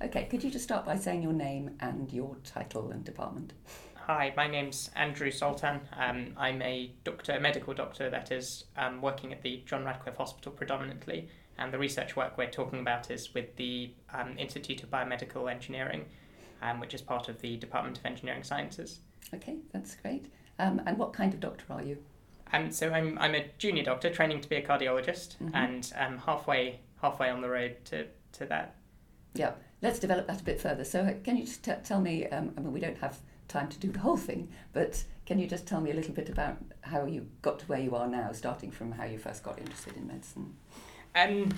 Okay, could you just start by saying your name and your title and department? Hi, my name's Andrew Soltan. Um, I'm a doctor, a medical doctor that is um, working at the John Radcliffe Hospital predominantly, and the research work we're talking about is with the um, Institute of Biomedical Engineering, um, which is part of the Department of Engineering Sciences. Okay, that's great. Um, and what kind of doctor are you? Um, so I'm, I'm a junior doctor training to be a cardiologist, Mhm. and um, halfway halfway on the road to, to that. Yeah, let's develop that a bit further. So, uh, can you just t- tell me? Um, I mean, we don't have time to do the whole thing, but can you just tell me a little bit about how you got to where you are now, starting from how you first got interested in medicine? Um,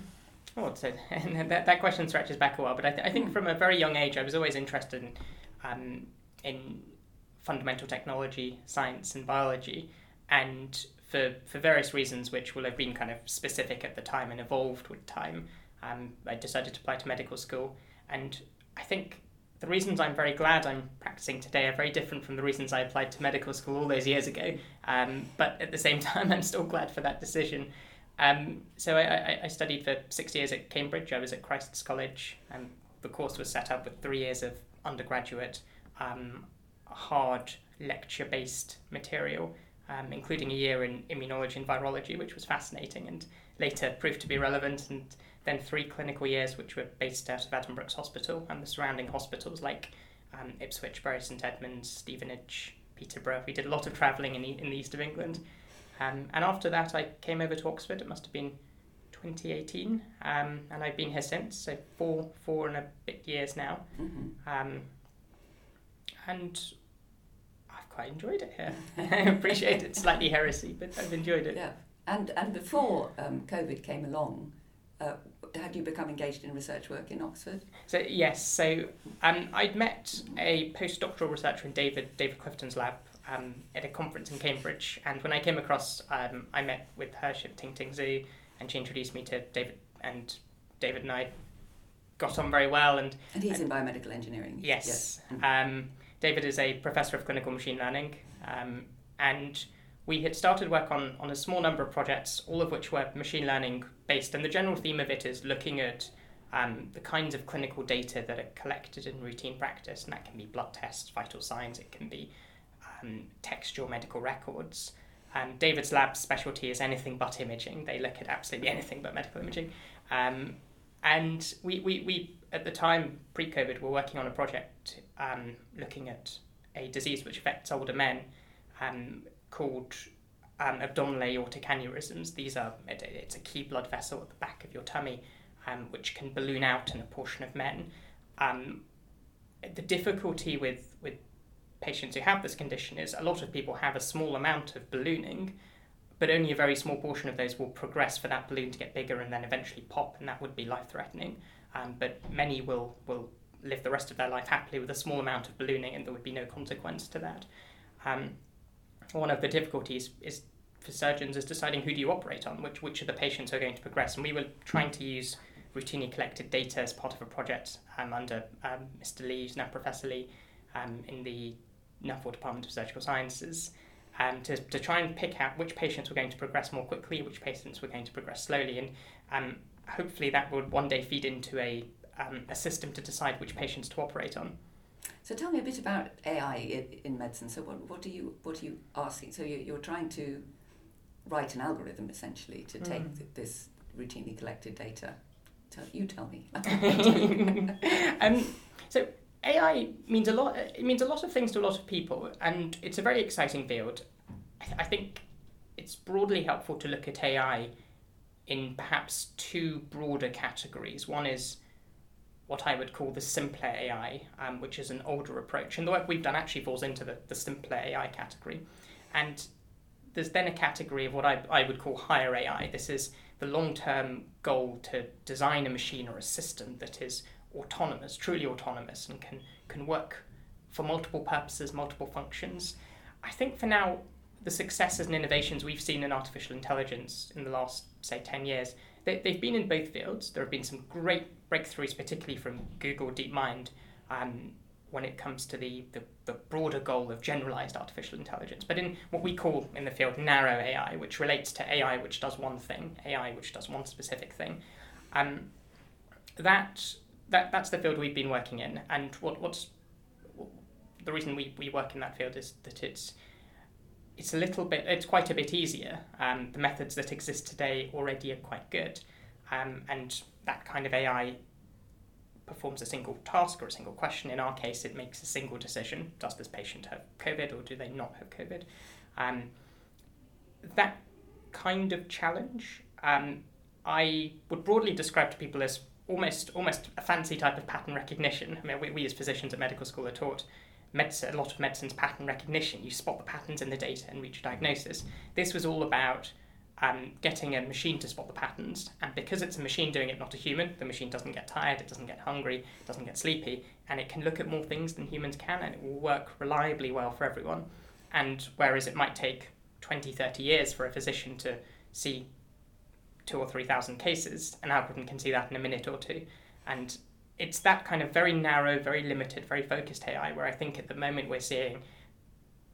oh, so that, that question stretches back a while, but I, th- I think Hmm. from a very young age, I was always interested in, um, in fundamental technology, science, and biology. And for, for various reasons, which will have been kind of specific at the time and evolved with time, um, I decided to apply to medical school. And I think the reasons I'm very glad I'm practicing today are very different from the reasons I applied to medical school all those years ago. Um, but at the same time, I'm still glad for that decision. Um, so I, I, I studied for six years at Cambridge. I was at Christ's College, and the course was set up with three years of undergraduate, um, hard lecture-based material, um, including a year in immunology and virology, which was fascinating and later proved to be relevant, and then three clinical years, which were based out of Addenbrooke's Hospital and the surrounding hospitals like um, Ipswich, Bury St Edmunds, Stevenage, Peterborough. We did a lot of travelling in the, in the east of England. Um, and after that, I came over to Oxford. It must have been 2018, um, and I've been here since. So four, four and a bit years now, hmm um, and quite enjoyed it here. I appreciate it slightly heresy, but I've enjoyed it. Yeah, and and before um, COVID came along, uh, had you become engaged in research work in Oxford? So yes, so um, I'd met a postdoctoral researcher in David David Clifton's lab um, at a conference in Cambridge, and when I came across, um, I met with her at Tingting Zhu, and she introduced me to David, and David and I got on very well. And And he's in biomedical engineering. yes, Mhm. um, David is a professor of clinical machine learning, um, and we had started work on, on a small number of projects, all of which were machine learning based. And the general theme of it is looking at um, the kinds of clinical data that are collected in routine practice, and that can be blood tests, vital signs, it can be um, textual medical records. Um, David's lab specialty is anything but imaging. They look at absolutely anything but medical imaging. Um, and we, we, we, at the time, pre COVID, were working on a project um, looking at a disease which affects older men um, called um, abdominal aortic aneurysms. These are, it- it's a key blood vessel at the back of your tummy um, which can balloon out in a portion of men. Um, the difficulty with, with patients who have this condition is a lot of people have a small amount of ballooning, but only a very small portion of those will progress for that balloon to get bigger and then eventually pop, and that would be life threatening. Um, but many will, will live the rest of their life happily with a small amount of ballooning, and there would be no consequence to that. Um, one of the difficulties is for surgeons is deciding who do you operate on, which which of the patients are going to progress, and we were trying to use routinely collected data as part of a project um, under um, Mr. Lee, who's now Professor Lee, um, in the Nuffield Department of Surgical Sciences, um, to, to try and pick out which patients were going to progress more quickly, which patients were going to progress slowly, and um, hopefully that would one day feed into a, um, a system to decide which patients to operate on. So tell me a bit about AI in, in medicine. So what, what are you what are you asking? So you, you're trying to write an algorithm essentially to take Mm. th- this routinely collected data. Tell, you tell me. um, so AI means a lot. It means a lot of things to a lot of people, and it's a very exciting field. I, th- I think it's broadly helpful to look at AI in perhaps two broader categories. One is what I would call the simpler AI, um, which is an older approach, and the work we've done actually falls into the, the simpler AI category. And there's then a category of what I, I would call higher AI. This is the long term goal to design a machine or a system that is autonomous, truly autonomous, and can, can work for multiple purposes, multiple functions. I think for now, the successes and innovations we've seen in artificial intelligence in the last, say, 10 years, they, they've been in both fields. There have been some great breakthroughs, particularly from Google DeepMind, um, when it comes to the, the, the broader goal of generalized artificial intelligence. But in what we call in the field narrow AI, which relates to AI which does one thing, AI which does one specific thing, um, that that that's the field we've been working in, and what what's the reason we, we work in that field is that it's it's a little bit it's quite a bit easier. Um, the methods that exist today already are quite good, um, and that kind of AI performs a single task or a single question. In our case, it makes a single decision: Does this patient have COVID or do they not have COVID? Um, that kind of challenge, um, I would broadly describe to people as almost almost a fancy type of pattern recognition. I mean, we, we as physicians at medical school are taught medicine, a lot of medicine's pattern recognition. You spot the patterns in the data and reach a diagnosis. This was all about um, getting a machine to spot the patterns, and because it's a machine doing it, not a human, the machine doesn't get tired, it doesn't get hungry, it doesn't get sleepy, and it can look at more things than humans can, and it will work reliably well for everyone. And whereas it might take 20, 30 years for a physician to see two or three thousand cases, an algorithm can see that in a minute or two. And it's that kind of very narrow, very limited, very focused AI where I think at the moment we're seeing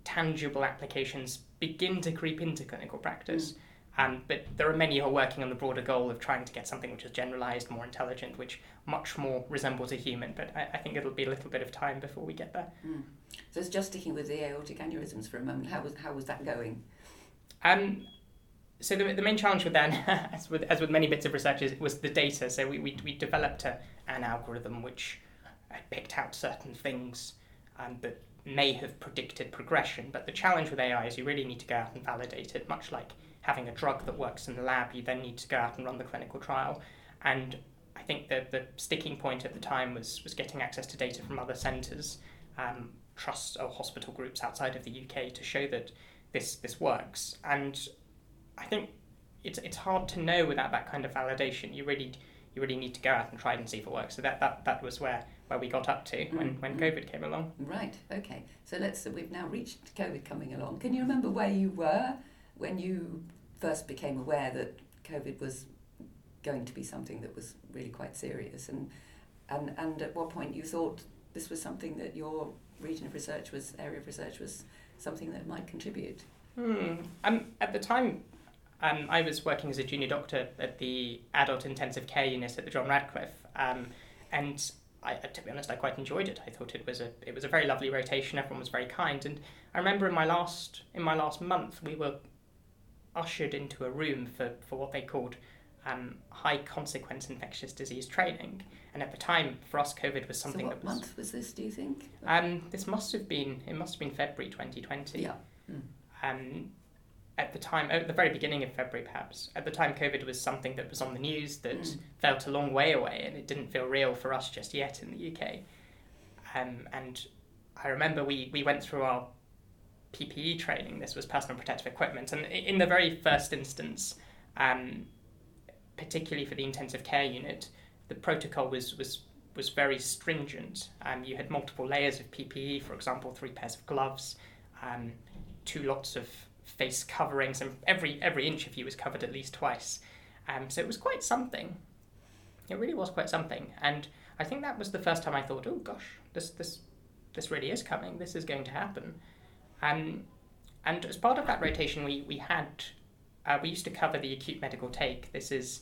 tangible applications begin to creep into clinical practice. Mm. Um, but there are many who are working on the broader goal of trying to get something which is generalized, more intelligent, which much more resembles a human. But I, I think it'll be a little bit of time before we get there. Mm. So, it's just sticking with the aortic aneurysms for a moment. How was how was that going? Um, so the, the main challenge with that, as with, as with many bits of research, is, was the data. So we, we, we developed a, an algorithm which had picked out certain things um, that may have predicted progression. But the challenge with AI is you really need to go out and validate it, much like having a drug that works in the lab, you then need to go out and run the clinical trial. And I think that the sticking point at the time was, was getting access to data from other centres, um, trusts or hospital groups outside of the UK to show that this, this works. And I think it's it's hard to know without that kind of validation. You really you really need to go out and try it and see if it works. So that, that, that was where, where we got up to when, mm. when mm. COVID came along. Right, okay. So let's we've now reached COVID coming along. Can you remember where you were when you first became aware that COVID was going to be something that was really quite serious and and, and at what point you thought this was something that your region of research was area of research was something that might contribute? Hmm. Um, at the time, um, I was working as a junior doctor at the adult intensive care unit at the John Radcliffe, um, and I, to be honest, I quite enjoyed it. I thought it was a it was a very lovely rotation. Everyone was very kind, and I remember in my last in my last month we were ushered into a room for, for what they called um, high consequence infectious disease training. And at the time, for us, COVID was something so that was. What month was this? Do you think? Um, this must have been it must have been February 2020. Yeah. Mm. Um, at the time, at the very beginning of February, perhaps, at the time COVID was something that was on the news that mm. felt a long way away and it didn't feel real for us just yet in the UK. Um, and I remember we, we went through our PPE training, this was personal protective equipment, and in the very first instance, um, particularly for the intensive care unit, the protocol was, was, was very stringent. Um, you had multiple layers of PPE, for example, three pairs of gloves, um, two lots of face coverings, and every every inch of you was covered at least twice. Um, so it was quite something. It really was quite something, and I think that was the first time I thought, oh gosh, this this this really is coming. This is going to happen. Um, and as part of that rotation, we we had uh, we used to cover the acute medical take. This is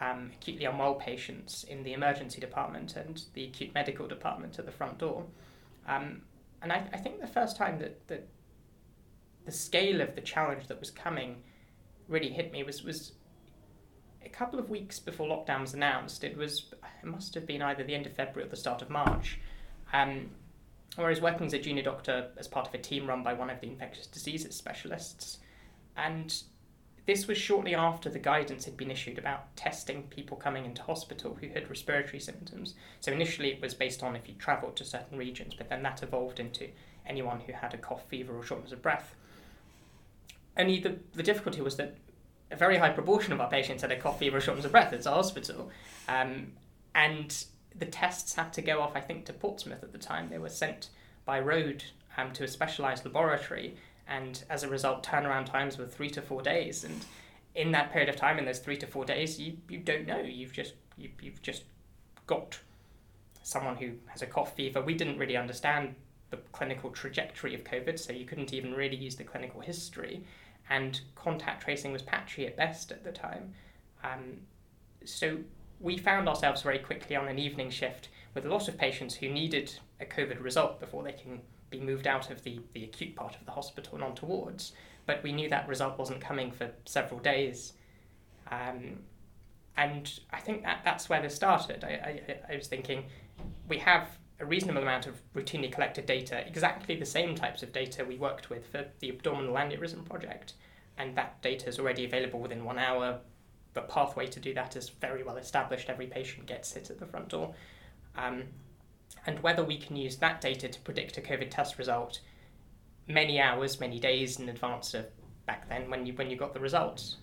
um, acutely unwell patients in the emergency department and the acute medical department at the front door. Um, and I, I think the first time that, that the scale of the challenge that was coming really hit me was was a couple of weeks before lockdown was announced. It was it must have been either the end of February or the start of March. Um, was working as a junior doctor as part of a team run by one of the infectious diseases specialists, and this was shortly after the guidance had been issued about testing people coming into hospital who had respiratory symptoms. So initially it was based on if you travelled to certain regions, but then that evolved into anyone who had a cough, fever, or shortness of breath. Only the, the difficulty was that a very high proportion of our patients had a cough, fever, shortness of breath at our hospital. Um, and the tests had to go off, I think, to Portsmouth at the time. They were sent by road um, to a specialised laboratory, and as a result, turnaround times were three to four days. And in that period of time, in those three to four days, you, you don't know. You've just you, you've just got someone who has a cough fever. We didn't really understand the clinical trajectory of COVID, so you couldn't even really use the clinical history and contact tracing was patchy at best at the time. Um, so we found ourselves very quickly on an evening shift with a lot of patients who needed a COVID result before they can be moved out of the, the acute part of the hospital and on towards. But we knew that result wasn't coming for several days. Um, and I think that, that's where this started. I, I, I was thinking we have a reasonable amount of routinely collected data, exactly the same types of data we worked with for the abdominal aneurysm project. And that data is already available within one hour. The pathway to do that is very well established. Every patient gets it at the front door. Um, and whether we can use that data to predict a COVID test result many hours, many days in advance of back then when you when you got the results.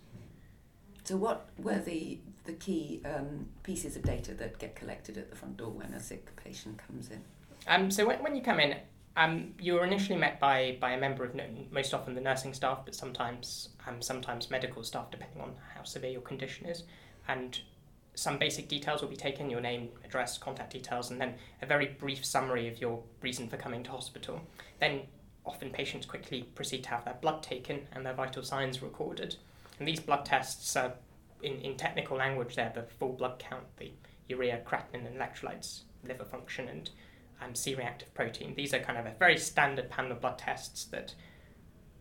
So, what were the the key um, pieces of data that get collected at the front door when a sick patient comes in? Um, so, when, when you come in, um, you are initially met by, by a member of most often the nursing staff, but sometimes um, sometimes medical staff, depending on how severe your condition is, and some basic details will be taken: your name, address, contact details, and then a very brief summary of your reason for coming to hospital. Then, often patients quickly proceed to have their blood taken and their vital signs recorded. And these blood tests are, in, in technical language, they're the full blood count, the urea, creatinine, and electrolytes, liver function, and um, C reactive protein. These are kind of a very standard panel of blood tests that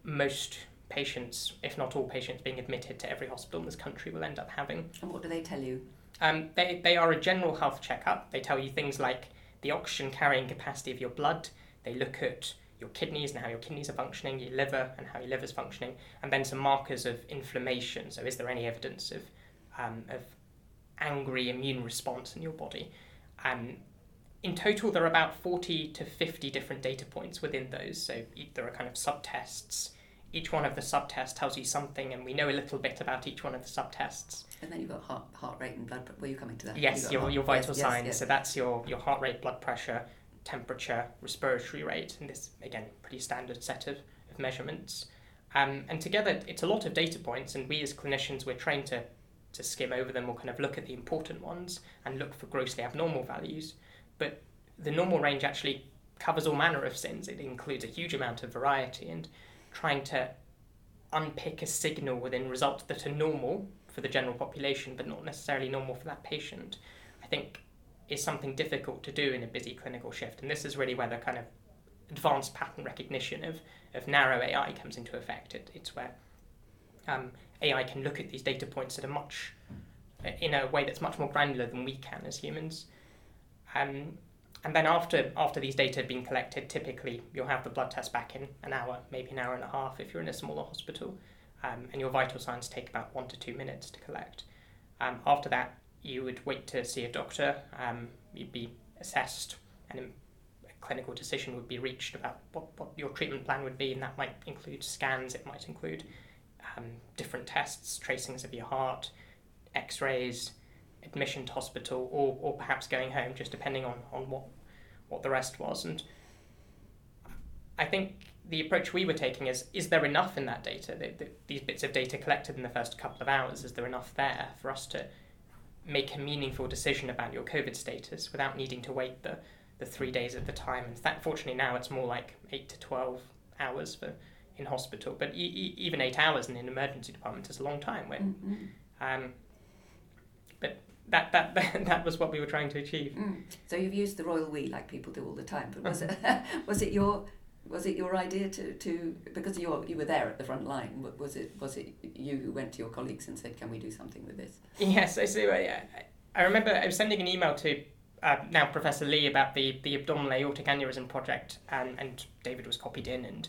most patients, if not all patients being admitted to every hospital in this country, will end up having. And what do they tell you? Um, they, they are a general health checkup. They tell you things like the oxygen carrying capacity of your blood. They look at your kidneys and how your kidneys are functioning, your liver and how your liver is functioning, and then some markers of inflammation. So, is there any evidence of, um, of angry immune response in your body? Um, in total, there are about 40 to 50 different data points within those. So, there are kind of subtests. Each one of the subtests tells you something, and we know a little bit about each one of the subtests. And then you've got heart, heart rate and blood. Pressure. Were you coming to that? Yes, your, your vital yes, signs. Yes, yes. So that's your, your heart rate, blood pressure, temperature, respiratory rate, and this, again, pretty standard set of, of measurements. Um, and together, it's a lot of data points, and we as clinicians, we're trained to, to skim over them or kind of look at the important ones and look for grossly abnormal values. But the normal range actually covers all manner of sins. It includes a huge amount of variety, and trying to unpick a signal within results that are normal for the general population, but not necessarily normal for that patient, I think is something difficult to do in a busy clinical shift. And this is really where the kind of advanced pattern recognition of, of narrow AI comes into effect. It, it's where um, AI can look at these data points at a much, in a way that's much more granular than we can as humans. Um, and then after after these data have been collected, typically you'll have the blood test back in an hour, maybe an hour and a half if you're in a smaller hospital, um, and your vital signs take about one to two minutes to collect. Um, after that, you would wait to see a doctor, um, you'd be assessed, and a clinical decision would be reached about what, what your treatment plan would be, and that might include scans, it might include um, different tests, tracings of your heart, x rays, admission to hospital, or, or perhaps going home, just depending on, on what, what the rest was. And I think the approach we were taking is is there enough in that data, the, the, these bits of data collected in the first couple of hours, is there enough there for us to make a meaningful decision about your COVID status without needing to wait the, the three days at the time. And that, fortunately, now it's more like eight to 12 hours for in hospital. But e- e- even eight hours in an emergency department is a long time. When, mm-hmm. um, but that, that, that was what we were trying to achieve. Mm. So you've used the royal we like people do all the time. But was, it, was it your was it your idea to, to because you you were there at the front line was it was it you who went to your colleagues and said can we do something with this yes I see I, I remember I was sending an email to uh, now Professor Lee about the the abdominal aortic aneurysm project and and David was copied in and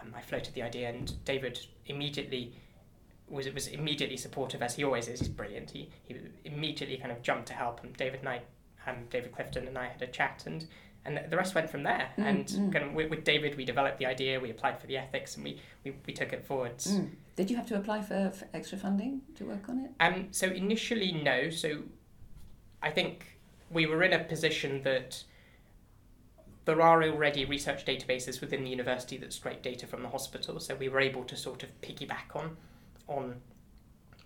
um, I floated the idea and David immediately was was immediately supportive as he always is he's brilliant he he immediately kind of jumped to help and David and I um, David Clifton and I had a chat and and the rest went from there. Mm, and mm. Kind of with, with, David, we developed the idea, we applied for the ethics, and we, we, we took it forwards. Mm. Did you have to apply for, for, extra funding to work on it? Um, so initially, no. So I think we were in a position that there are already research databases within the university that scrape data from the hospital, so we were able to sort of piggyback on on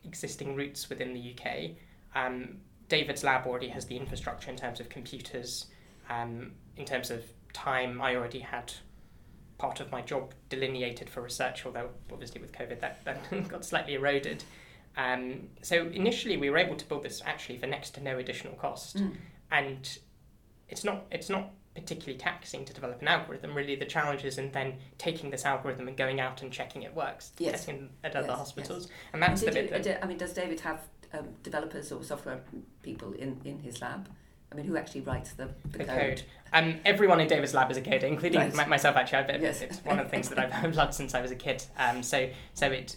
existing routes within the UK. Um, David's lab already has the infrastructure in terms of computers um, in terms of time, I already had part of my job delineated for research, although obviously with COVID that, that got slightly eroded. Um, so initially, we were able to build this actually for next to no additional cost, Mm. and it's not it's not particularly taxing to develop an algorithm. Really, the challenge is in then taking this algorithm and going out and checking it works, Yes. testing at other Yes, hospitals, and that's the bit you- that I mean, does David have um, developers or software people in, in his lab? I mean, who actually writes the, the, the code? code. Um, everyone in David's lab is a coder, including Right. my, myself. Actually, I've, Yes. it's one of the things that I've loved since I was a kid. Um, so, so it,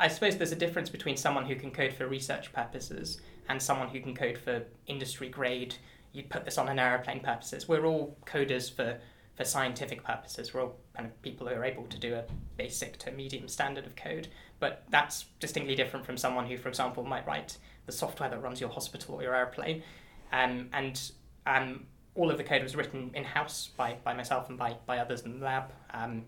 I suppose there's a difference between someone who can code for research purposes and someone who can code for industry grade. You'd put this on an aeroplane purposes. We're all coders for for scientific purposes. We're all kind of people who are able to do a basic to medium standard of code. But that's distinctly different from someone who, for example, might write the software that runs your hospital or your airplane. Um, and um, all of the code was written in house by, by myself and by, by others in the lab. Um,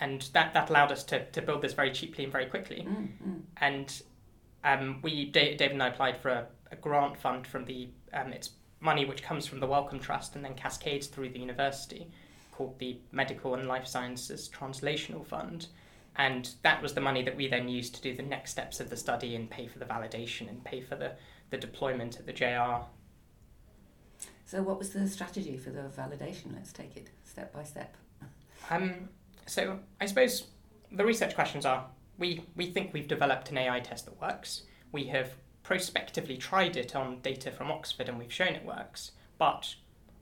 and that, that allowed us to, to build this very cheaply and very quickly. Mm, mm. And um, we, Da- David and I applied for a, a grant fund from the, um, it's money which comes from the Wellcome Trust and then cascades through the university called the Medical and Life Sciences Translational Fund. And that was the money that we then used to do the next steps of the study and pay for the validation and pay for the, the deployment at the JR. So, what was the strategy for the validation? Let's take it step by step. Um, so I suppose the research questions are we, we think we've developed an AI test that works. We have prospectively tried it on data from Oxford and we've shown it works. But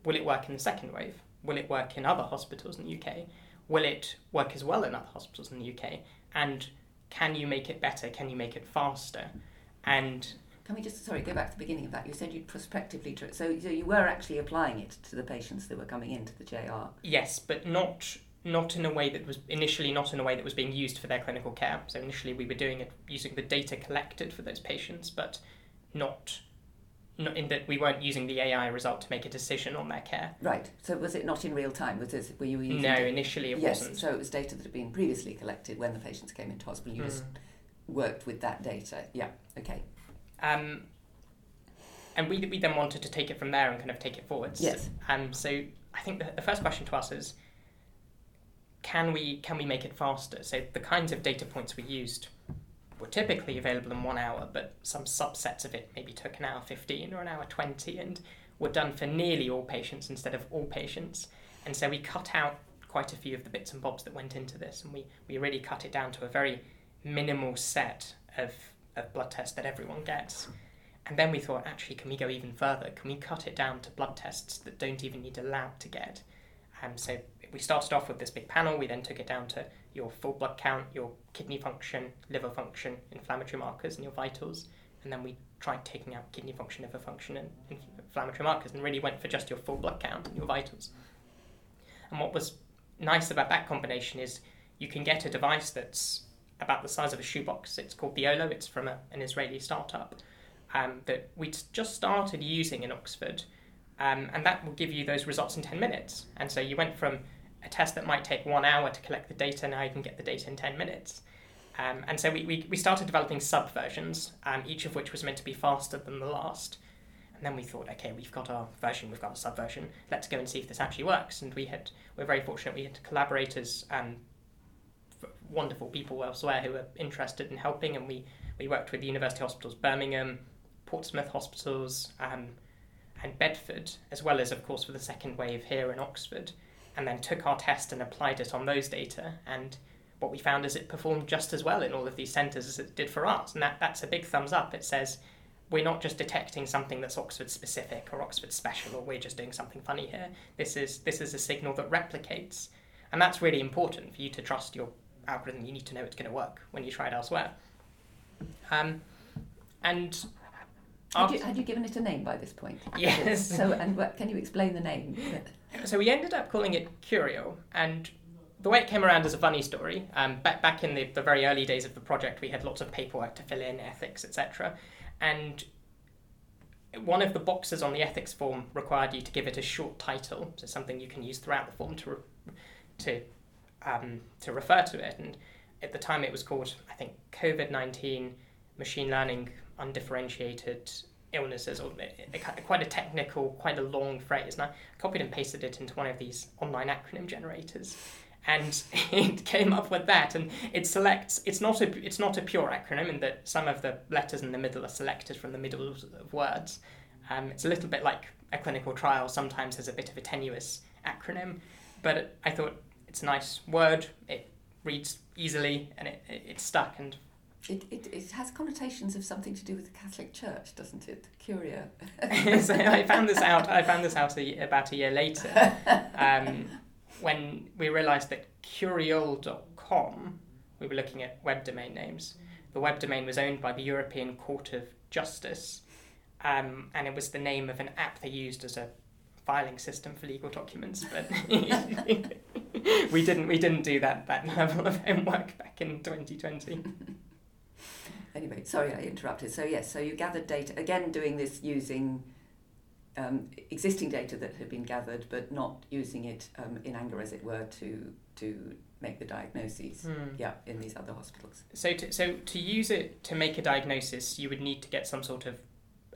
will it work in the second wave? Will it work in other hospitals in the UK? Will it work as well in other hospitals in the UK? And can you make it better? Can you make it faster? And Can we just sorry go back to the beginning of that? You said you'd prospectively so so you were actually applying it to the patients that were coming into the JR. Yes, but not not in a way that was initially not in a way that was being used for their clinical care. So initially we were doing it using the data collected for those patients, but not not in that we weren't using the AI result to make a decision on their care. Right. So was it not in real time? Was it were you using No, da- initially it yes, wasn't. so it was data that had been previously collected when the patients came into hospital. You just Mm. worked with that data. Yeah. Okay. Um, and we, we then wanted to take it from there and kind of take it forwards. Yes. Um, so I think the, the first question to us is, can we can we make it faster? So the kinds of data points we used were typically available in one hour, but some subsets of it maybe took an hour 15 or an hour 20 and were done for nearly all patients instead of all patients. And so we cut out quite a few of the bits and bobs that went into this and we, we really cut it down to a very minimal set of, of blood tests that everyone gets. And then we thought, actually, can we go even further? Can we cut it down to blood tests that don't even need a lab to get? Um, so we started off with this big panel. We then took it down to your full blood count, your kidney function, liver function, inflammatory markers, and your vitals. And then we tried taking out kidney function, liver function, and inflammatory markers, and really went for just your full blood count and your vitals. And what was nice about that combination is you can get a device that's about the size of a shoebox. It's called the Olo. It's from a, an Israeli startup um, that we just started using in Oxford, um, and that will give you those results in 10 minutes. And so you went from a test that might take one hour to collect the data, now you can get the data in 10 minutes. Um, and so we, we, we started developing sub versions, um, each of which was meant to be faster than the last. And then we thought, okay, we've got our version, we've got a sub version. Let's go and see if this actually works. And we had, we're very fortunate. We had collaborators, and f- wonderful people elsewhere who were interested in helping, and we we worked with the University Hospitals Birmingham, Portsmouth Hospitals, um, and Bedford, as well as, of course, for the second wave here in Oxford, and then took our test and applied it on those data. And what we found is it performed just as well in all of these centres as it did for us, and that, that's a big thumbs up. It says we're not just detecting something that's Oxford specific or Oxford special, or we're just doing something funny here. This is this is a signal that replicates, and that's really important for you to trust your algorithm. You need to know it's going to work when you try it elsewhere. Um, and Had you, had you given it a name by this point? Yes. So, and what, can you explain the name? So we ended up calling it Curial, and the way it came around is a funny story. Um, back back in the, the very early days of the project, we had lots of paperwork to fill in, ethics, etc. And one of the boxes on the ethics form required you to give it a short title, so something you can use throughout the form to re- to um, to refer to it. And at the time, it was called, I think, COVID nineteen machine learning undifferentiated illnesses, or quite a technical, quite a long phrase. And I copied and pasted it into one of these online acronym generators. and it came up with that. And it selects. It's not a it's not a pure acronym in that some of the letters in the middle are selected from the middle of words. Um, it's a little bit like a clinical trial. Sometimes has a bit of a tenuous acronym, but I thought it's a nice word. It reads easily and it, it, it stuck and it, it, it has connotations of something to do with the Catholic Church, doesn't it? Curia. so I found this out. I found this out a, about a year later, um, when we realised that Curial.com. We were looking at web domain names. The web domain was owned by the European Court of Justice, um, and it was the name of an app they used as a filing system for legal documents. But we didn't. We didn't do that that level of homework back in 2020 anyway, sorry I interrupted. So yes, so you gathered data again, doing this using um, existing data that had been gathered, but not using it um, in anger, as it were, to to make the diagnoses. Mm. Yeah, in these other hospitals. So to, so to use it to make a diagnosis, you would need to get some sort of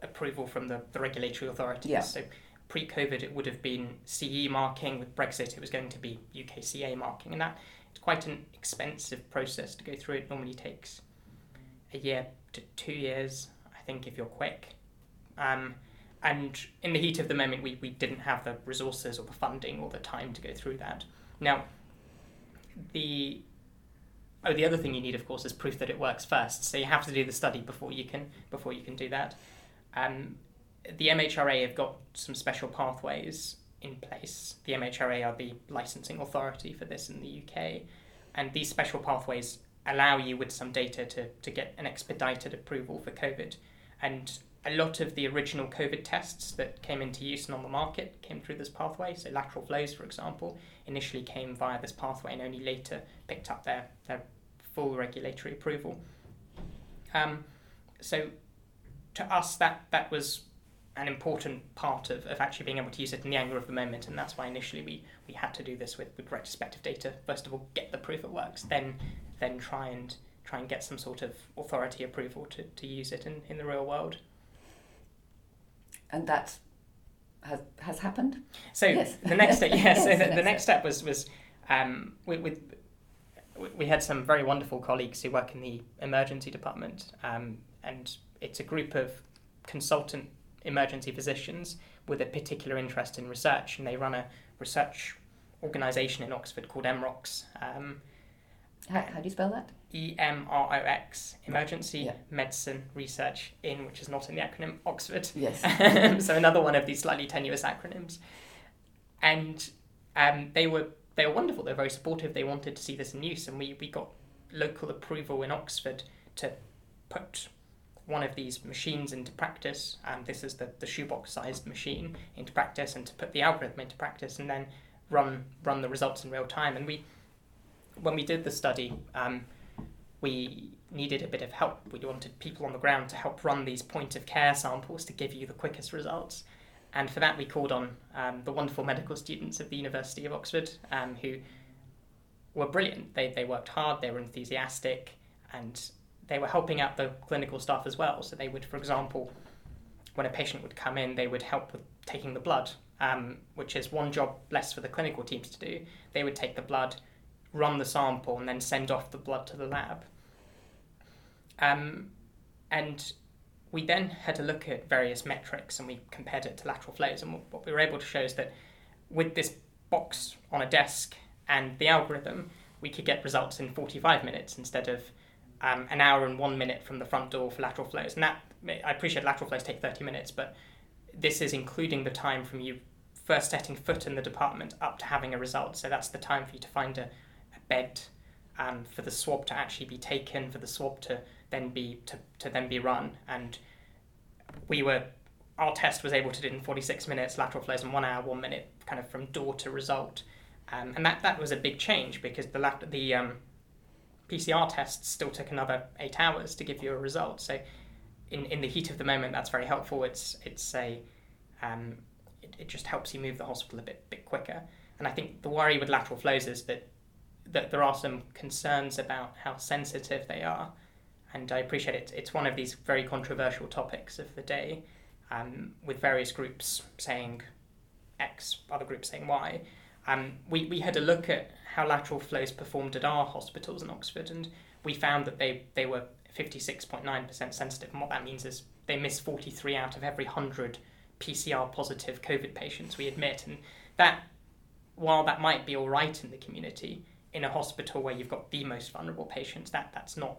approval from the, the regulatory authorities. Yeah. So pre-COVID, it would have been CE marking. With Brexit, it was going to be UKCA marking, and that it's quite an expensive process to go through. It normally takes a year to two years, I think, if you're quick. Um, and in the heat of the moment, we, we didn't have the resources or the funding or the time to go through that. Now, the oh, the other thing you need, of course, is proof that it works first. So you have to do the study before you can before you can do that. Um, the MHRA have got some special pathways in place. The MHRA are the licensing authority for this in the UK, and these special pathways allow you with some data to, to get an expedited approval for COVID. And a lot of the original COVID tests that came into use and on the market came through this pathway. So lateral flows, for example, initially came via this pathway and only later picked up their, their full regulatory approval. Um, so to us, that, that was an important part of, of actually being able to use it in the anger of the moment, and that's why initially we, we had to do this with, with retrospective data. First of all, get the proof it works, then then try and try and get some sort of authority approval to, to use it in, in the real world. And that has has happened. So yes. the next step, yes, so the, the, next step was was um, with, with we had some very wonderful colleagues who work in the emergency department, um, and it's a group of consultant emergency physicians with a particular interest in research, and they run a research organisation in Oxford called EMROX. Um, how, how do you spell that? E M R O X, Emergency yeah. Medicine Research in, which is not in the acronym Oxford. Yes. so another one of these slightly tenuous acronyms, and um, they were they were wonderful. They were very supportive. They wanted to see this in use, and we we got local approval in Oxford to put one of these machines into practice. And this is the the shoebox sized machine into practice, and to put the algorithm into practice, and then run run the results in real time. And we when we did the study, um, we needed a bit of help. We wanted people on the ground to help run these point of care samples to give you the quickest results. And for that, we called on um, the wonderful medical students of the University of Oxford um, who were brilliant. They, they worked hard, they were enthusiastic, and they were helping out the clinical staff as well. So they would, for example, when a patient would come in, they would help with taking the blood, um, which is one job less for the clinical teams to do. They would take the blood, run the sample, and then send off the blood to the lab. Um, and we then had to look at various metrics and we compared it to lateral flows. And what we were able to show is that with this box on a desk and the algorithm, we could get results in 45 minutes instead of um, an hour and one minute from the front door for lateral flows. And that, I appreciate lateral flows take 30 minutes, but this is including the time from you first setting foot in the department up to having a result. So that's the time for you to find a, bed um, for the swab to actually be taken, for the swab to then be to, to then be run. And we were our test was able to do in 46 minutes, lateral flows in one hour, one minute, kind of from door to result. Um, and that, that was a big change because the lat- the um, PCR tests still took another eight hours to give you a result. So in, in the heat of the moment, that's very helpful. It's it's a um, it, it just helps you move the hospital a bit bit quicker. And I think the worry with lateral flows is that that there are some concerns about how sensitive they are, and I appreciate it. It's one of these very controversial topics of the day, um, with various groups saying X, other groups saying Y. Um, we, we had a look at how lateral flows performed at our hospitals in Oxford, and we found that they, they were 56.9% sensitive. And what that means is they miss 43 out of every 100 PCR positive COVID patients we admit. And that, while that might be all right in the community, in a hospital where you've got the most vulnerable patients, that, that's not,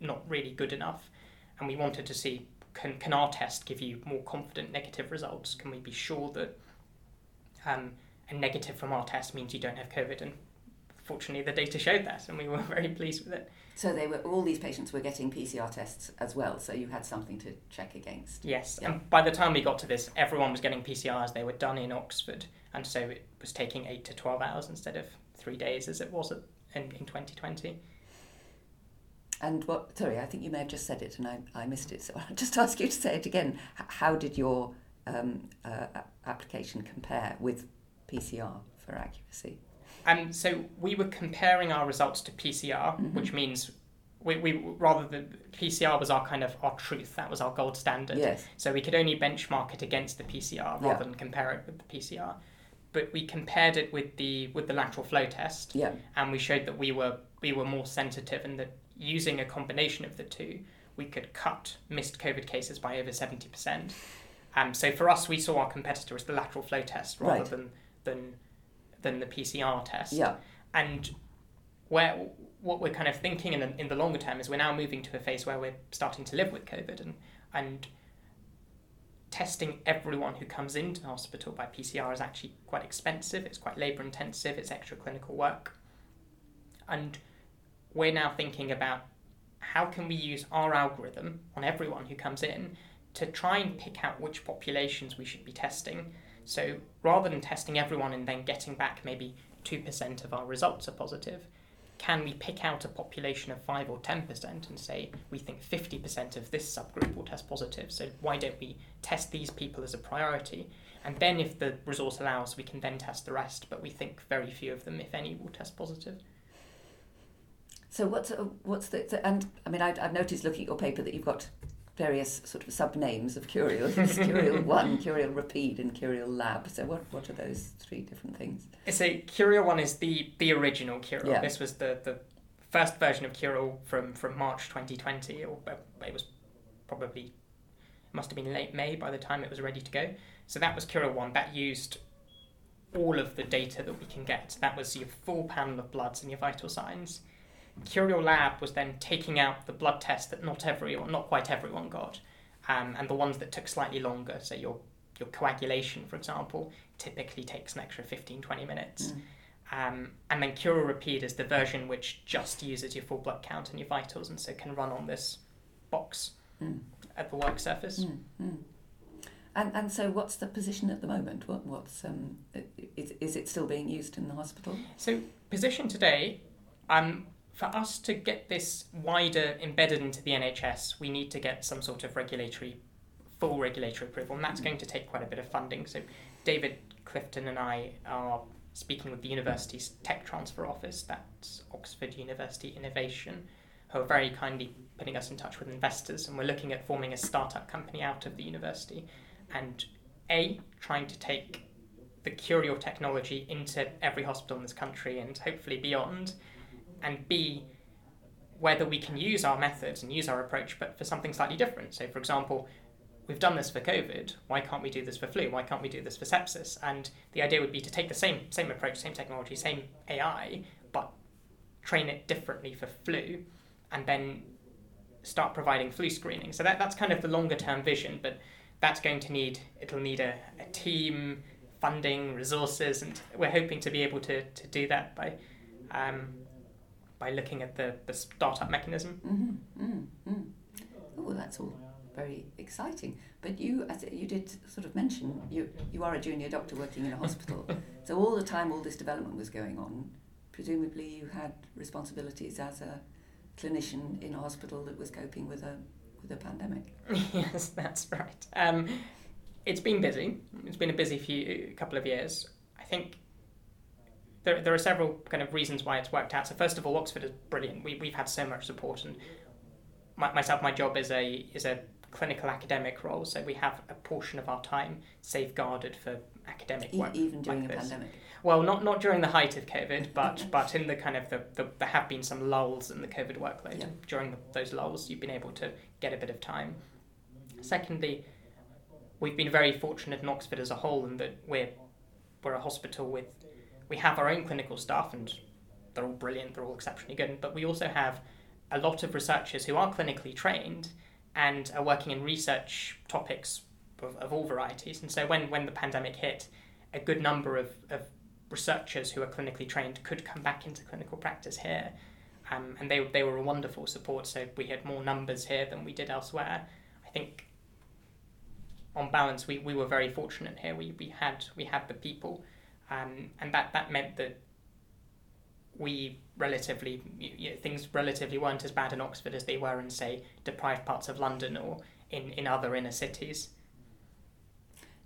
not really good enough. And we wanted to see can, can our test give you more confident negative results? Can we be sure that um, a negative from our test means you don't have COVID? And fortunately, the data showed that, and we were very pleased with it. So they were all these patients were getting PCR tests as well. So you had something to check against. Yes, yeah. and by the time we got to this, everyone was getting PCRs. They were done in Oxford, and so it was taking eight to twelve hours instead of three days as it was in, in 2020. And what, sorry, I think you may have just said it and I, I missed it, so I'll just ask you to say it again. How did your um, uh, application compare with PCR for accuracy? Um, so we were comparing our results to PCR, mm-hmm. which means we, we rather than PCR was our kind of our truth. That was our gold standard. Yes. So we could only benchmark it against the PCR rather yeah. than compare it with the PCR. But we compared it with the with the lateral flow test. Yeah. And we showed that we were we were more sensitive and that using a combination of the two, we could cut missed COVID cases by over 70%. Um, so for us, we saw our competitor as the lateral flow test rather right. than, than, than the PCR test. Yeah. And where what we're kind of thinking in the, in the longer term is we're now moving to a phase where we're starting to live with COVID and, and testing everyone who comes into hospital by PCR is actually quite expensive, it's quite labour intensive, it's extra clinical work. And we're now thinking about how can we use our algorithm on everyone who comes in to try and pick out which populations we should be testing. So rather than testing everyone and then getting back maybe 2% of our results are positive, can we pick out a population of 5 or 10% and say we think 50% of this subgroup will test positive? So why don't we test these people as a priority? And then if the resource allows, we can then test the rest, but we think very few of them, if any, will test positive. So what's uh, what's the, and I mean I, I've noticed looking at your paper that you've got various sort of sub names of Curial. Curial one, Curial Rapide, and Curial Lab. So what what are those three different things? So Curial one is the the original Curial. Yeah. This was the the first version of Curial from from March 2020, or it was probably must have been late May by the time it was ready to go. So that was Curial one. That used all of the data that we can get. That was your full panel of bloods and your vital signs Curial Lab was then taking out the blood test that not everyone, not quite everyone got, um, and the ones that took slightly longer. So your your coagulation, for example, typically takes an extra 15, 20 minutes. Mm. Um, and then Curial Rapide is the version which just uses your full blood count and your vitals, and so can run on this box mm. at the work surface. Mm. mm. And and so, what's the position at the moment? What what's um, is, is it still being used in the hospital? So position today, um, for us to get this wider embedded into the NHS, we need to get some sort of regulatory, full regulatory approval, and that's mm. going to take quite a bit of funding. So, David Clifton and I are speaking with the university's tech transfer office, that's Oxford University Innovation, who are very kindly putting us in touch with investors, and we're looking at forming a startup company out of the university, and a trying to take the Curial technology into every hospital in this country and hopefully beyond and B, whether we can use our methods and use our approach, but for something slightly different. So, for example, we've done this for COVID. Why can't we do this for flu? Why can't we do this for sepsis? And the idea would be to take the same same approach, same technology, same AI, but train it differently for flu, and then start providing flu screening. So that, that's kind of the longer term vision, but that's going to need it'll need a, a team, funding, resources, and we're hoping to be able to, to do that by um, by looking at the, the startup mechanism. Mm-hmm, mm-hmm. Oh, that's all very exciting. But you, as you did sort of mention, you you are a junior doctor working in a hospital. so all the time all this development was going on, presumably you had responsibilities as a clinician in a hospital that was coping with a with a pandemic. yes, that's right. Um, it's been busy. It's been a busy few couple of years. I think there, there are several kind of reasons why it's worked out. So first of all, Oxford is brilliant. We, we've had so much support, and my, myself, my job is a is a clinical academic role. So we have a portion of our time safeguarded for academic work. E- even during like a this. pandemic. Well, not not during the height of COVID, but but in the kind of the, the there have been some lulls in the COVID workload. Yeah. During the, those lulls, you've been able to get a bit of time. Secondly, we've been very fortunate in Oxford as a whole in that we're we're a hospital with we have our own clinical staff and they're all brilliant, they're all exceptionally good, but we also have a lot of researchers who are clinically trained and are working in research topics of, of all varieties. And so when, when the pandemic hit, a good number of, of researchers who are clinically trained could come back into clinical practice here. Um, and they, they were a wonderful support. So we had more numbers here than we did elsewhere. I think on balance, we, we were very fortunate here. We, we had we had the people, um, and that, that meant that we relatively you know, things relatively weren't as bad in Oxford as they were in say deprived parts of London or in, in other inner cities.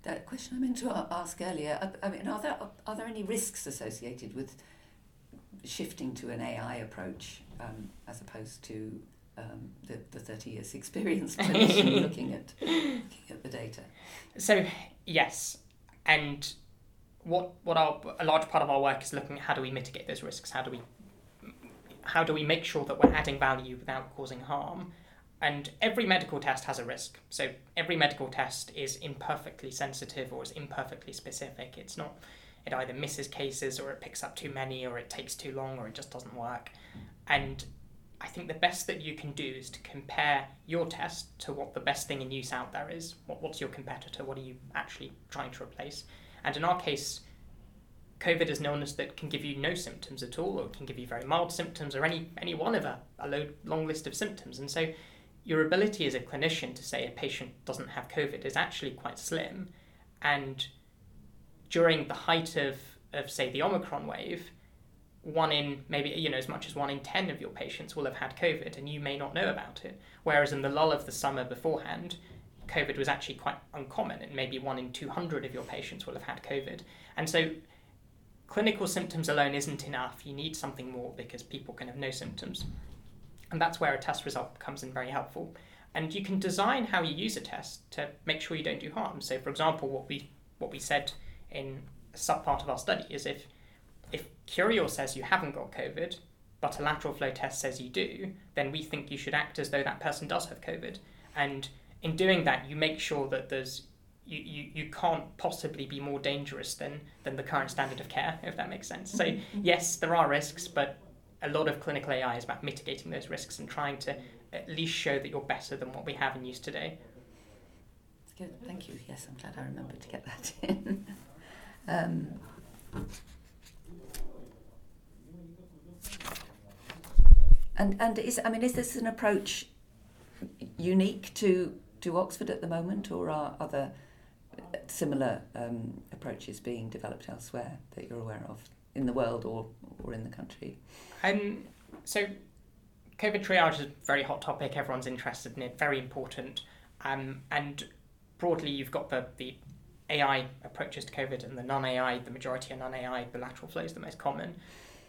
That question I meant to ask earlier. I, I mean, are there are there any risks associated with shifting to an AI approach um, as opposed to um, the the thirty years experience clinician looking at looking at the data? So yes, and what what our a large part of our work is looking at how do we mitigate those risks? How do we how do we make sure that we're adding value without causing harm? And every medical test has a risk. So every medical test is imperfectly sensitive or is imperfectly specific. It's not it either misses cases or it picks up too many or it takes too long or it just doesn't work. And I think the best that you can do is to compare your test to what the best thing in use out there is. What, what's your competitor? What are you actually trying to replace? And in our case, COVID is an illness that can give you no symptoms at all, or it can give you very mild symptoms, or any any one of a, a low, long list of symptoms. And so, your ability as a clinician to say a patient doesn't have COVID is actually quite slim. And during the height of, of say the Omicron wave, one in maybe you know as much as one in ten of your patients will have had COVID, and you may not know about it. Whereas in the lull of the summer beforehand, COVID was actually quite uncommon, and maybe one in two hundred of your patients will have had COVID. And so, clinical symptoms alone isn't enough. You need something more because people can have no symptoms, and that's where a test result comes in very helpful. And you can design how you use a test to make sure you don't do harm. So, for example, what we what we said in a subpart of our study is if if Curial says you haven't got COVID, but a lateral flow test says you do, then we think you should act as though that person does have COVID. And in doing that, you make sure that there's you, you, you can't possibly be more dangerous than, than the current standard of care, if that makes sense. So yes, there are risks, but a lot of clinical AI is about mitigating those risks and trying to at least show that you're better than what we have in use today. Good, thank you. Yes, I'm glad I remembered to get that in. um, and and is I mean is this an approach unique to to Oxford at the moment, or are other similar um, approaches being developed elsewhere that you're aware of in the world or or in the country? Um, so, COVID triage is a very hot topic. Everyone's interested in it. Very important. Um, and broadly, you've got the, the AI approaches to COVID and the non-AI. The majority are non-AI. The lateral flow is the most common.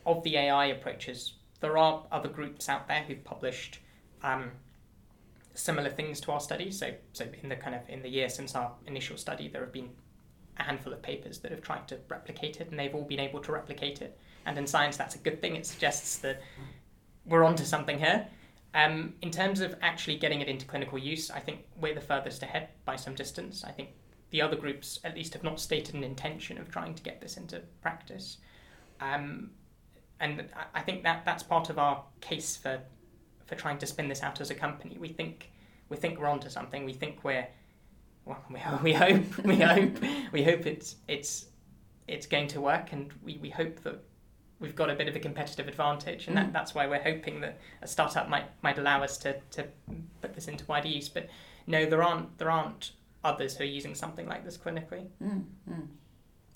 Of the AI approaches, there are other groups out there who've published um, similar things to our study. So, so in the kind of in the year since our initial study, there have been a handful of papers that have tried to replicate it, and they've all been able to replicate it. And in science, that's a good thing. It suggests that we're onto something here. Um, in terms of actually getting it into clinical use, I think we're the furthest ahead by some distance. I think the other groups, at least, have not stated an intention of trying to get this into practice. Um, and I- I think that that's part of our case for for trying to spin this out as a company. We think we think we're onto something. We think we're well, we, we hope we hope we hope it's it's it's going to work, and we, we hope that we've got a bit of a competitive advantage, and that, Mm. that's why we're hoping that a startup might might allow us to, to put this into wider use. But no, there aren't there aren't others who are using something like this clinically. Mm, mm.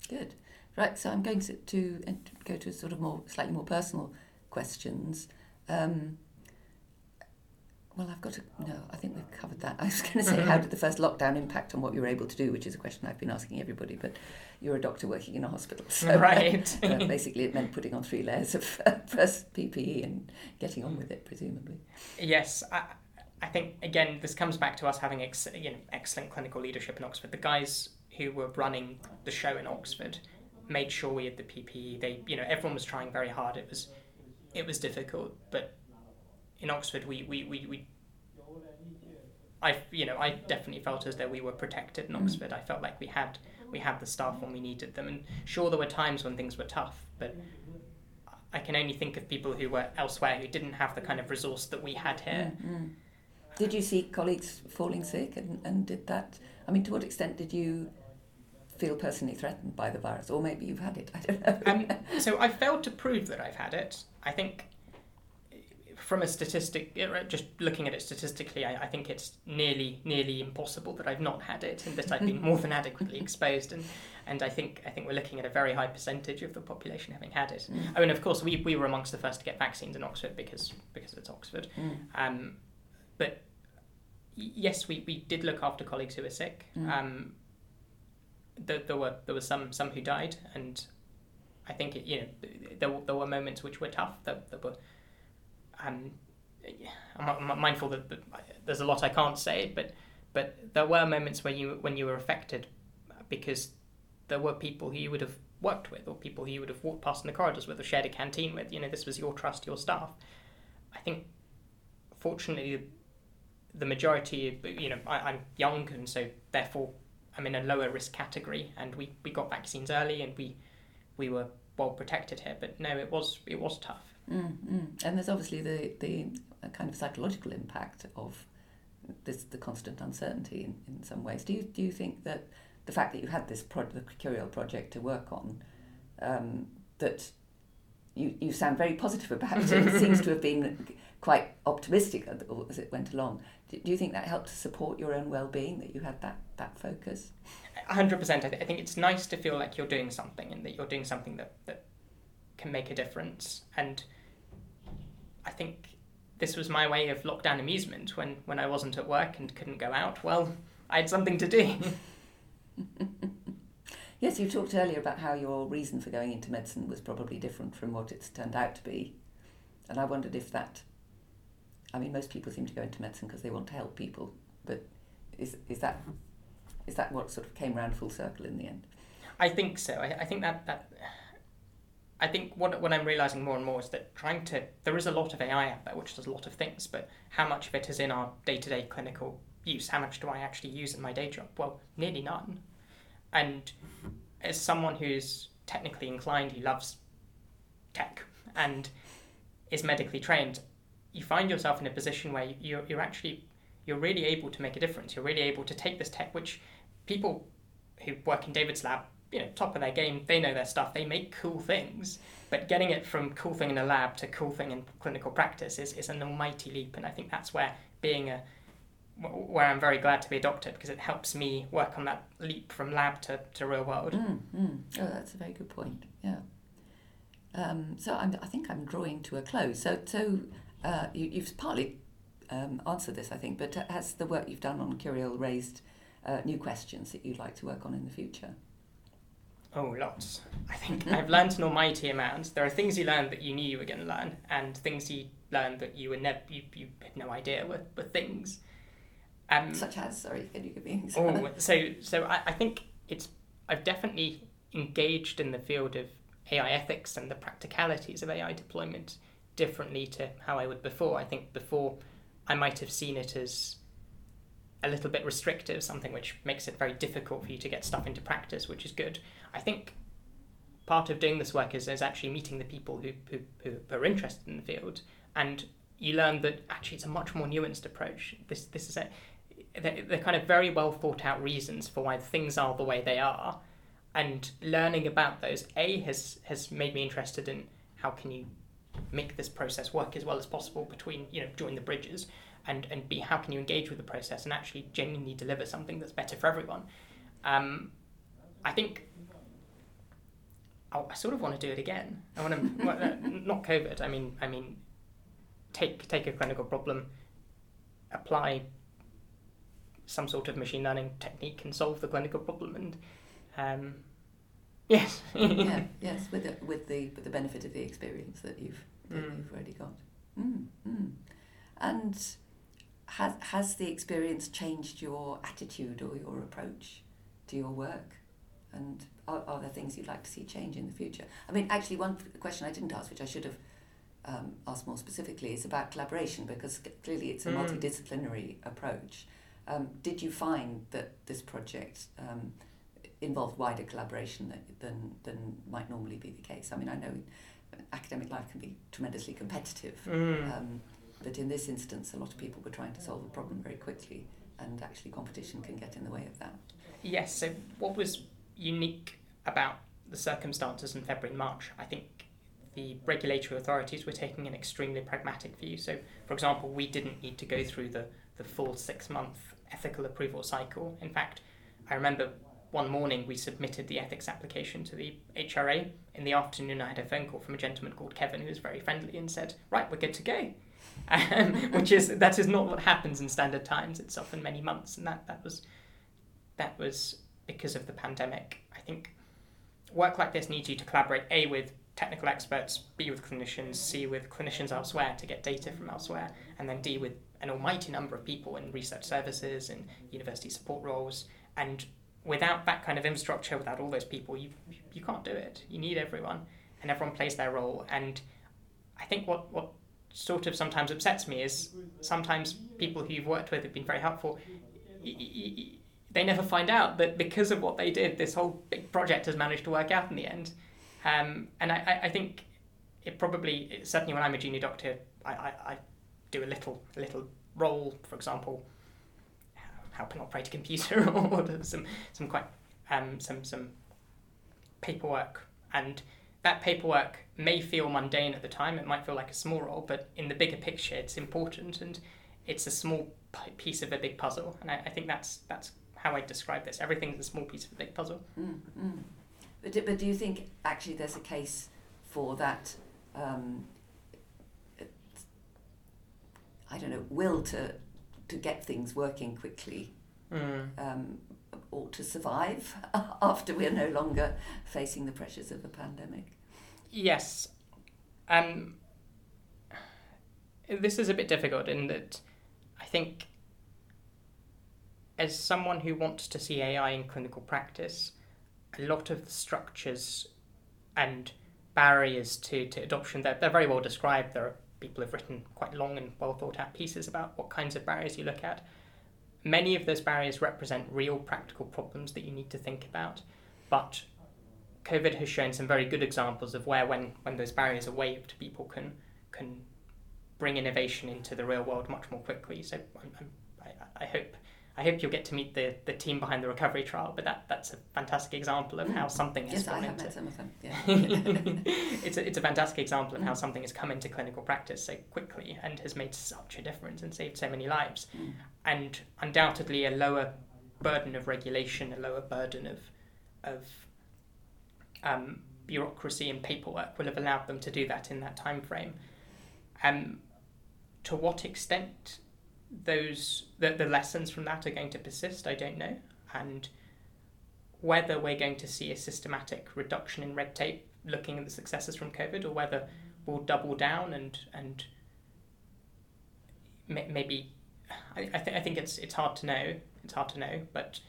Good. Right, so I'm going to, to go to sort of more slightly more personal questions. Um, well, I've got to no. I think we've covered that. I was going to say, how did the first lockdown impact on what you were able to do, which is a question I've been asking everybody. But you're a doctor working in a hospital, so Right. uh, basically, it meant putting on three layers of uh, first PPE and getting on with it, presumably. Yes, I, I think again this comes back to us having ex- you know excellent clinical leadership in Oxford. The guys who were running the show in Oxford made sure we had the PPE. They you know everyone was trying very hard. It was it was difficult, but in Oxford we we, we, we I you know I definitely felt as though we were protected in Oxford. I felt like we had we had the staff when we needed them, and sure there were times when things were tough, but I can only think of people who were elsewhere who didn't have the kind of resource that we had here. Mm-hmm. Did you see colleagues falling sick, and, and did that? I mean, to what extent did you feel personally threatened by the virus, or maybe you've had it? I don't know. um, so I failed to prove that I've had it. I think from a statistic, just looking at it statistically, I, I, think it's nearly nearly impossible that I've not had it and that I've been more than adequately exposed. And and I think I think we're looking at a very high percentage of the population having had it. Mm. I mean, of course, we, we were amongst the first to get vaccines in Oxford because because it's Oxford. Mm. Um, but yes, we, we did look after colleagues who were sick. Mm. Um, there, there were there were some some who died, and I think it, you know there there were moments which were tough. There were um, I'm, mindful that, that, there's a lot I can't say, but but there were moments where you when you were affected because there were people who you would have worked with or people who you would have walked past in the corridors with or shared a canteen with. You know, this was your trust, your staff. I think, fortunately, the majority, you know, I, I'm young and so therefore I'm in a lower risk category, and we, we got vaccines early and we we were well protected here. But no, it was it was tough. Mm, mm. And there's obviously the the kind of psychological impact of this the constant uncertainty in, in some ways. Do you do you think that the fact that you had this pro- the Curial project to work on um, that you you sound very positive about it. it seems to have been quite optimistic as it went along. Do, do you think that helped to support your own well being that you had that that focus? hundred percent. I, th- I think it's nice to feel like you're doing something and that you're doing something that, that can make a difference. And I think this was my way of lockdown amusement when, when I wasn't at work and couldn't go out. Well, I had something to do. yes, you talked earlier about how your reason for going into medicine was probably different from what it's turned out to be. And I wondered if that, I mean, most people seem to go into medicine because they want to help people, but is, is that is that what sort of came around full circle in the end? I think so. I, I think that, that I think what, what I'm realizing more and more is that trying to there is a lot of AI out there which does a lot of things, but how much of it is in our day to day clinical use? How much do I actually use in my day job? Well, nearly none. And as someone who's technically inclined, who loves tech and is medically trained, you find yourself in a position where you're, you're actually you're really able to make a difference. You're really able to take this tech, which people who work in David's lab, you know, top of their game, they know their stuff, they make cool things. But getting it from cool thing in a lab to cool thing in clinical practice is, is an almighty leap. And I think that's where being a where I'm very glad to be a doctor because it helps me work on that leap from lab to, to real world. Mm, mm. Oh, that's a very good point. Yeah. Um, so I'm, I think I'm drawing to a close. So, so uh, you, you've partly um, answered this, I think, but has the work you've done on Curial raised uh, new questions that you'd like to work on in the future? Oh, lots. I think I've learned an almighty amount. There are things you learn that you knew you were going to learn, and things you learned that you were never you, you had no idea were, were things. Um, Such as, sorry, can you give me Oh, so so I, I think it's I've definitely engaged in the field of AI ethics and the practicalities of AI deployment differently to how I would before. I think before I might have seen it as a little bit restrictive, something which makes it very difficult for you to get stuff into practice, which is good. I think part of doing this work is, is actually meeting the people who, who, who are interested in the field, and you learn that actually it's a much more nuanced approach. This this is a they're, they're kind of very well thought out reasons for why things are the way they are, and learning about those a has has made me interested in how can you make this process work as well as possible between you know join the bridges and and b how can you engage with the process and actually genuinely deliver something that's better for everyone um, i think I sort of want to do it again. I want to uh, not COVID. I mean, I mean, take take a clinical problem, apply some sort of machine learning technique, and solve the clinical problem. And um, Yes. yeah. Yes. With the with the with the benefit of the experience that you've that mm. you've already got. Mm, mm. And has has the experience changed your attitude or your approach to your work? And are, are there things you'd like to see change in the future? I mean, actually, one question I didn't ask, which I should have um, asked more specifically, is about collaboration because clearly it's a mm. multidisciplinary approach. Um, did you find that this project um, involved wider collaboration than, than might normally be the case? I mean, I know academic life can be tremendously competitive, mm. um, but in this instance, a lot of people were trying to solve a problem very quickly, and actually, competition can get in the way of that. Yes, so what was unique about the circumstances in February and March, I think the regulatory authorities were taking an extremely pragmatic view. So, for example, we didn't need to go through the, the full six month ethical approval cycle. In fact, I remember one morning we submitted the ethics application to the HRA. In the afternoon, I had a phone call from a gentleman called Kevin who was very friendly and said, "Right, we're good to go," um, which is that is not what happens in standard times. It's often many months, and that that was that was because of the pandemic. I think work like this needs you to collaborate a with technical experts, b with clinicians, c with clinicians elsewhere to get data from elsewhere, and then d with an almighty number of people in research services and university support roles and without that kind of infrastructure, without all those people, you you can't do it. You need everyone, and everyone plays their role. And I think what what sort of sometimes upsets me is sometimes people who you've worked with have been very helpful. they never find out that because of what they did, this whole big project has managed to work out in the end. Um, and I, I think it probably certainly when I'm a junior doctor, I, I, I do a little a little role, for example, helping operate a computer or some some quite um, some some paperwork and that paperwork may feel mundane at the time it might feel like a small role but in the bigger picture it's important and it's a small piece of a big puzzle and I, I think that's that's how I describe this everything's a small piece of a big puzzle mm, mm. But, do, but do you think actually there's a case for that um, I don't know will to to get things working quickly mm. um, or to survive after we're no longer facing the pressures of a pandemic. Yes. Um, this is a bit difficult in that I think, as someone who wants to see AI in clinical practice, a lot of the structures and barriers to, to adoption, they're, they're very well described. There are people who've written quite long and well thought out pieces about what kinds of barriers you look at. Many of those barriers represent real practical problems that you need to think about, but COVID has shown some very good examples of where, when, when those barriers are waived, people can can bring innovation into the real world much more quickly. So I'm, I'm, I, I hope I hope you'll get to meet the, the team behind the recovery trial, but that, that's a fantastic example of how something has yes, I into. Met some of them. Yeah. it's, a, it's a fantastic example of how something has come into clinical practice so quickly and has made such a difference and saved so many lives. Mm. And undoubtedly, a lower burden of regulation, a lower burden of, of um, bureaucracy and paperwork will have allowed them to do that in that time frame. Um, to what extent those the, the lessons from that are going to persist, I don't know. And whether we're going to see a systematic reduction in red tape looking at the successes from COVID or whether we'll double down and and maybe I, I, I think it's it's hard to know it's hard to know but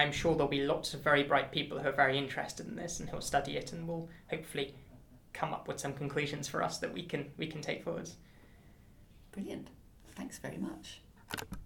I'm sure there'll be lots of very bright people who are very interested in this and who'll study it and will hopefully come up with some conclusions for us that we can we can take forwards. Brilliant. Thanks very much.